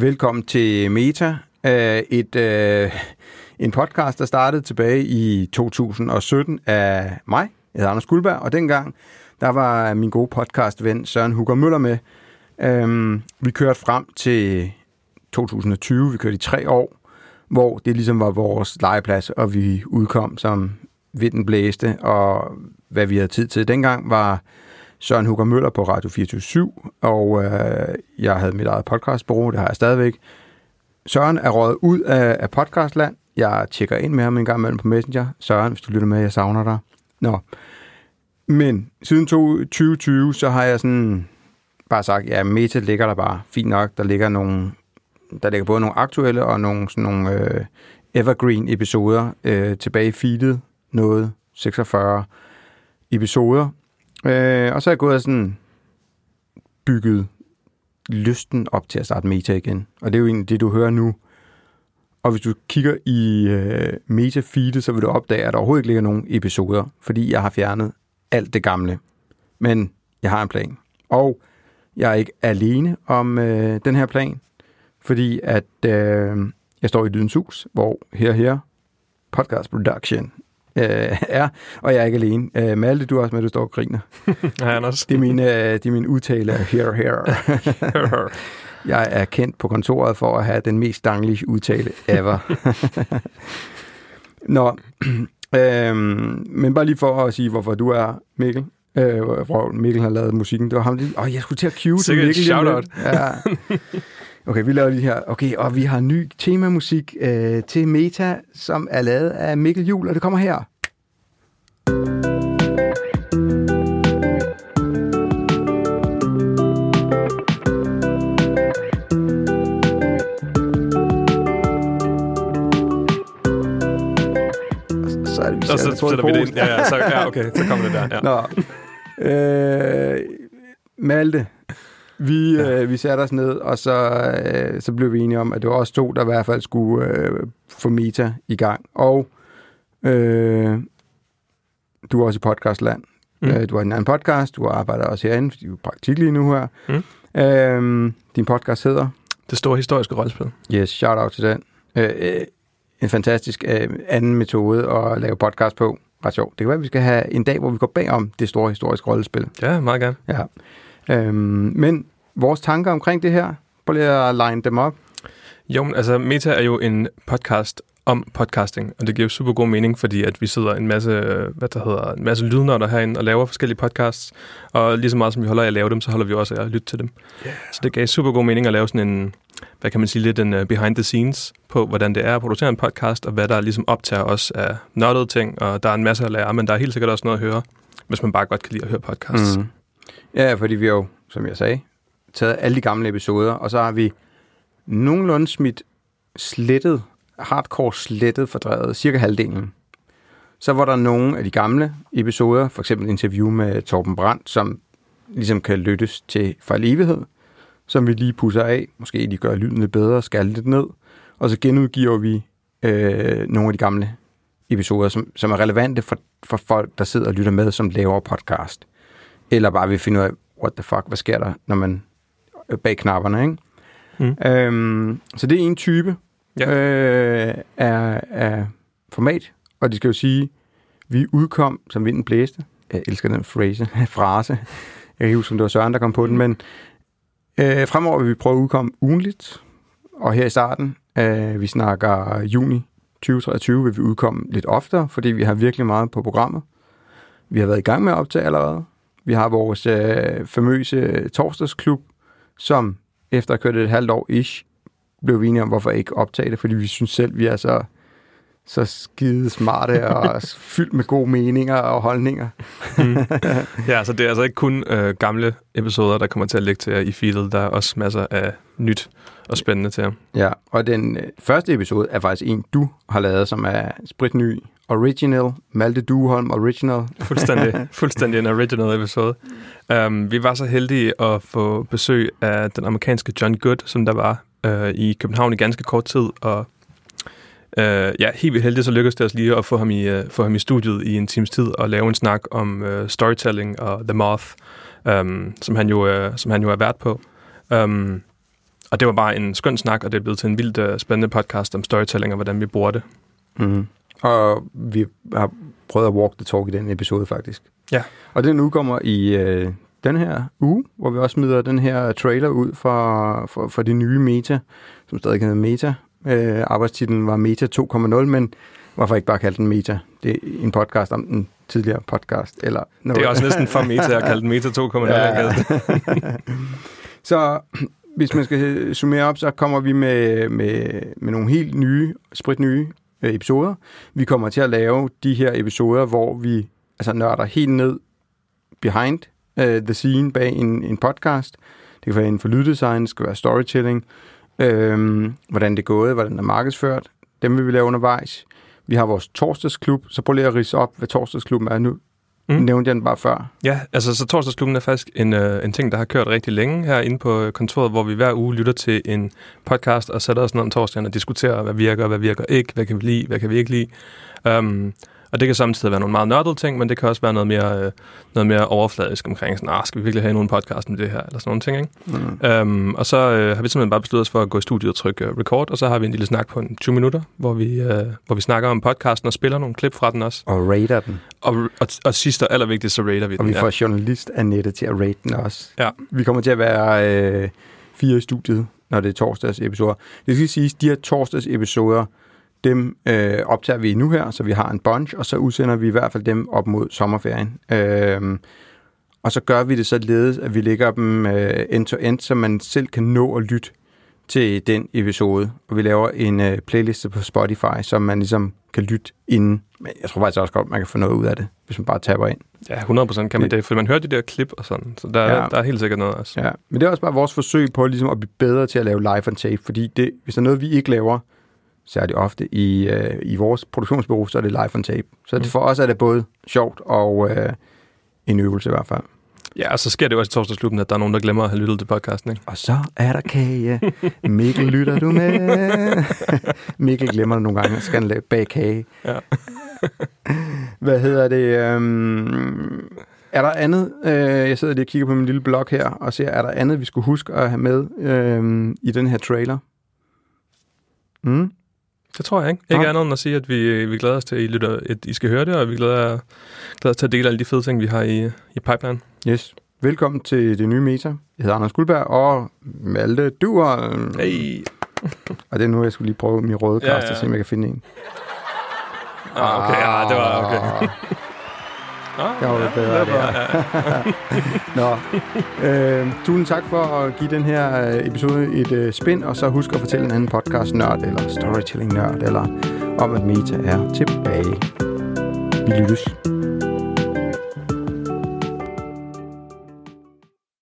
velkommen til Meta, øh, et, øh, en podcast, der startede tilbage i 2017 af mig, jeg hedder Anders Guldberg, og dengang, der var min gode podcastven Søren Hugger Møller med. Øhm, vi kørte frem til 2020, vi kørte i tre år, hvor det ligesom var vores legeplads, og vi udkom som vinden blæste, og hvad vi havde tid til. Dengang var Søren Hugger Møller på Radio 24 og øh, jeg havde mit eget podcastbureau, det har jeg stadigvæk. Søren er røget ud af, af podcastland. Jeg tjekker ind med ham en gang imellem på Messenger. Søren, hvis du lytter med, jeg savner dig. Nå. Men siden 2020, så har jeg sådan bare sagt, ja, Meta ligger der bare. Fint nok, der ligger nogle, der ligger både nogle aktuelle og nogle, sådan nogle øh, evergreen episoder øh, tilbage i feedet. Noget 46 episoder. Øh, og så er jeg gået og sådan bygget lysten op til at starte meta igen. Og det er jo egentlig det, du hører nu. Og hvis du kigger i øh, meta-feedet, så vil du opdage, at der overhovedet ikke ligger nogen episoder, fordi jeg har fjernet alt det gamle. Men jeg har en plan. Og jeg er ikke alene om øh, den her plan, fordi at øh, jeg står i Lydens Hus, hvor her her podcast production øh, er, og jeg er ikke alene. Øh, Malte, du er også med, du står og griner. Hej, Anders. Det er min, øh, det er min udtale af here, here. jeg er kendt på kontoret for at have den mest danglige udtale ever. Nå, øh, men bare lige for at sige, hvorfor du er Mikkel. Øh, hvor Mikkel har lavet musikken. Det var ham lige, åh, jeg skulle til at cue til Mikkel. shout-out. Ja. Okay, vi laver lige her. Okay, og vi har ny temamusik øh, til Meta, som er lavet af Mikkel Jul, og det kommer her. Så er det, vi Og så sætter vi det ind. Ja, ja, så, ja, okay, så kommer det der. Ja. Nå. Øh, Malte, vi, Ja. øh, vi satte os ned, og så, øh, så blev vi enige om, at det var os to, der i hvert fald skulle øh, få Meta i gang. Og øh, du er også i podcastland. Mm. Øh, du har en anden podcast, du arbejder også herinde, fordi du er praktik lige nu her. Mm. Øh, din podcast hedder? Det store historiske rollespil. Yes, shout out til den. Øh, øh, en fantastisk øh, anden metode at lave podcast på. Ret sjovt. Det kan være, at vi skal have en dag, hvor vi går bagom det store historiske rollespil. Ja, meget gerne. Ja. Øhm, men vores tanker omkring det her, prøv lige at line dem op. Jo, men altså Meta er jo en podcast om podcasting, og det giver jo super god mening, fordi at vi sidder en masse, øh, hvad der hedder, en masse lydnørder herinde og laver forskellige podcasts, og lige så meget som vi holder af at lave dem, så holder vi også af at lytte til dem. Yeah. Så det gav super god mening at lave sådan en, hvad kan man sige, lidt en uh, behind the scenes på, hvordan det er at producere en podcast, og hvad der ligesom optager os af nørdede ting, og der er en masse at lære, men der er helt sikkert også noget at høre, hvis man bare godt kan lide at høre podcasts. Mm. Ja, fordi vi har jo, som jeg sagde, taget alle de gamle episoder, og så har vi nogenlunde smidt slettet, hardcore slettet fordrevet, cirka halvdelen. Så var der nogle af de gamle episoder, for eksempel interview med Torben Brandt, som ligesom kan lyttes til for evighed, som vi lige pusser af. Måske de gør lyden lidt bedre, skal lidt ned. Og så genudgiver vi øh, nogle af de gamle episoder, som, som er relevante for, for folk, der sidder og lytter med, som laver podcast. Eller bare vil finde ud af, what the fuck, hvad sker der, når man bag knapperne, ikke? Mm. Øhm, så det er en type Ja. øh, af, af format, og det skal jo sige, vi udkom, som vinden blæste. Jeg elsker den phrase, frase. Jeg kan huske, om det var Søren, der kom på den, men øh, fremover vil vi prøve at udkomme ugenligt, og her i starten, øh, vi snakker juni 2023, vil vi udkomme lidt oftere, fordi vi har virkelig meget på programmet. Vi har været i gang med at optage allerede. Vi har vores øh, famøse torsdagsklub, som efter at have kørt et halvt år ish, blev vi enige om, hvorfor ikke optage det, fordi vi synes selv, vi er så, så skide smarte og fyldt med gode meninger og holdninger. Ja, så det er altså ikke kun øh, gamle episoder, der kommer til at ligge til jer i feedet. Der er også masser af nyt og spændende til jer. Ja, og den øh, første episode er faktisk en, du har lavet, som er spritny, original, Malte Duholm original. Fuldstændig, fuldstændig en original episode. Um, vi var så heldige at få besøg af den amerikanske John Good, som der var uh, i København i ganske kort tid, og uh, ja, helt vildt heldigt, så lykkedes det os lige at få ham, i, uh, få ham i studiet i en times tid og lave en snak om uh, storytelling og The Moth, um, som, han jo, uh, som han jo er vært på. Um, og det var bare en skøn snak, og det er blevet til en vildt uh, spændende podcast om storytelling og hvordan vi bruger det. Mm. Og vi har prøvet at walk the talk i den episode, faktisk. Ja. Og den udkommer i øh, den her uge, hvor vi også smider den her trailer ud for, for, for de nye Meta, som stadig hedder Meta. Øh, arbejdstitlen var Meta 2.0, men hvorfor ikke bare kalde den Meta? Det er en podcast om den tidligere podcast. Eller noget. Det er også næsten for Meta at kalde den Meta 2.0. Ja, ja. Så hvis man skal summere op, så kommer vi med, med, med nogle helt nye, sprit nye øh, episoder. Vi kommer til at lave de her episoder, hvor vi altså nørder helt ned behind uh, the scene bag en, en podcast. Det kan være inden for lyddesign, det skal være storytelling, øhm, hvordan det er gået, hvordan det er markedsført. Dem vil vi lave undervejs. Vi har vores torsdagsklub, så prøv lige at rise op, hvad torsdagsklubben er nu. Mm. Nævnte jeg den bare før. Ja, altså så torsdagsklubben er faktisk en, øh, en ting, der har kørt rigtig længe herinde på kontoret, hvor vi hver uge lytter til en podcast og sætter os ned om torsdagen og diskuterer, hvad virker, hvad virker ikke, hvad kan vi lide, hvad kan vi ikke lide. Um, og det kan samtidig være nogle meget nørdede ting, men det kan også være noget mere, øh, noget mere overfladisk omkring, sådan, ah, skal vi virkelig have nogen podcast med det her, eller sådan nogle ting, ikke? Mm. Øhm, og så øh, har vi simpelthen bare besluttet os for at gå i studiet og trykke uh, record, og så har vi en lille snak på en 20 minutter, hvor vi, øh, hvor vi snakker om podcasten og spiller nogle klip fra den også. Og rater den. Og, og, og sidst og allervigtigst, så rater vi og den. Og vi får ja. journalist Annette til at rate den også. Ja. Vi kommer til at være øh, fire i studiet, når det er torsdags episoder. Det skal sige, at de her torsdags episoder, dem øh, optager vi nu her, så vi har en bunch, og så udsender vi i hvert fald dem op mod sommerferien. Øh, og så gør vi det så ledes, at vi lægger dem øh, end-to-end, så man selv kan nå at lytte til den episode. Og vi laver en øh, playliste på Spotify, som man ligesom kan lytte inden. Men jeg tror faktisk også godt, man kan få noget ud af det, hvis man bare tapper ind. Ja, 100% kan man det, for man hører de der klip og sådan, så der, ja. der er helt sikkert noget også. Ja, men det er også bare vores forsøg på ligesom at blive bedre til at lave live on tape, fordi det, hvis der er noget, vi ikke laver, særlig ofte i, øh, i vores produktionsbureau, så er det live on tape. Så mm. for os er det både sjovt og øh, en øvelse i hvert fald. Ja, og så sker det jo også i torsdagsklubben, at der er nogen, der glemmer at have lyttet til podcasten. Ikke? Og så er der kage. Mikkel, lytter du med? Mikkel glemmer det nogle gange, og skal han bag kage. Ja. Hvad hedder det? Øhm, er der andet? Øh, jeg sidder lige og kigger på min lille blog her, og ser, er der andet, vi skulle huske at have med øh, i den her trailer? Mm? Det tror jeg ikke. Ikke ja. andet end at sige, at vi, vi glæder os til, at I, lytter, at I skal høre det, og vi glæder, glæder os til at dele alle de fede ting, vi har i, i pipeline. Yes. Velkommen til det nye Meta. Jeg hedder Anders Guldberg, og Malte Duer. Hey. og det er nu, jeg skulle lige prøve min røde kast, ja, ja. og se, om jeg kan finde en. Ah, okay, ja, det var okay. Ah, jeg var ja, bedre det der. Ja. Nå, øh, tusind tak for at give den her øh, episode et øh, spin, og så husk at fortælle en anden podcast-nørd, eller storytelling-nørd, eller om at Meta er tilbage. Vi lyttes.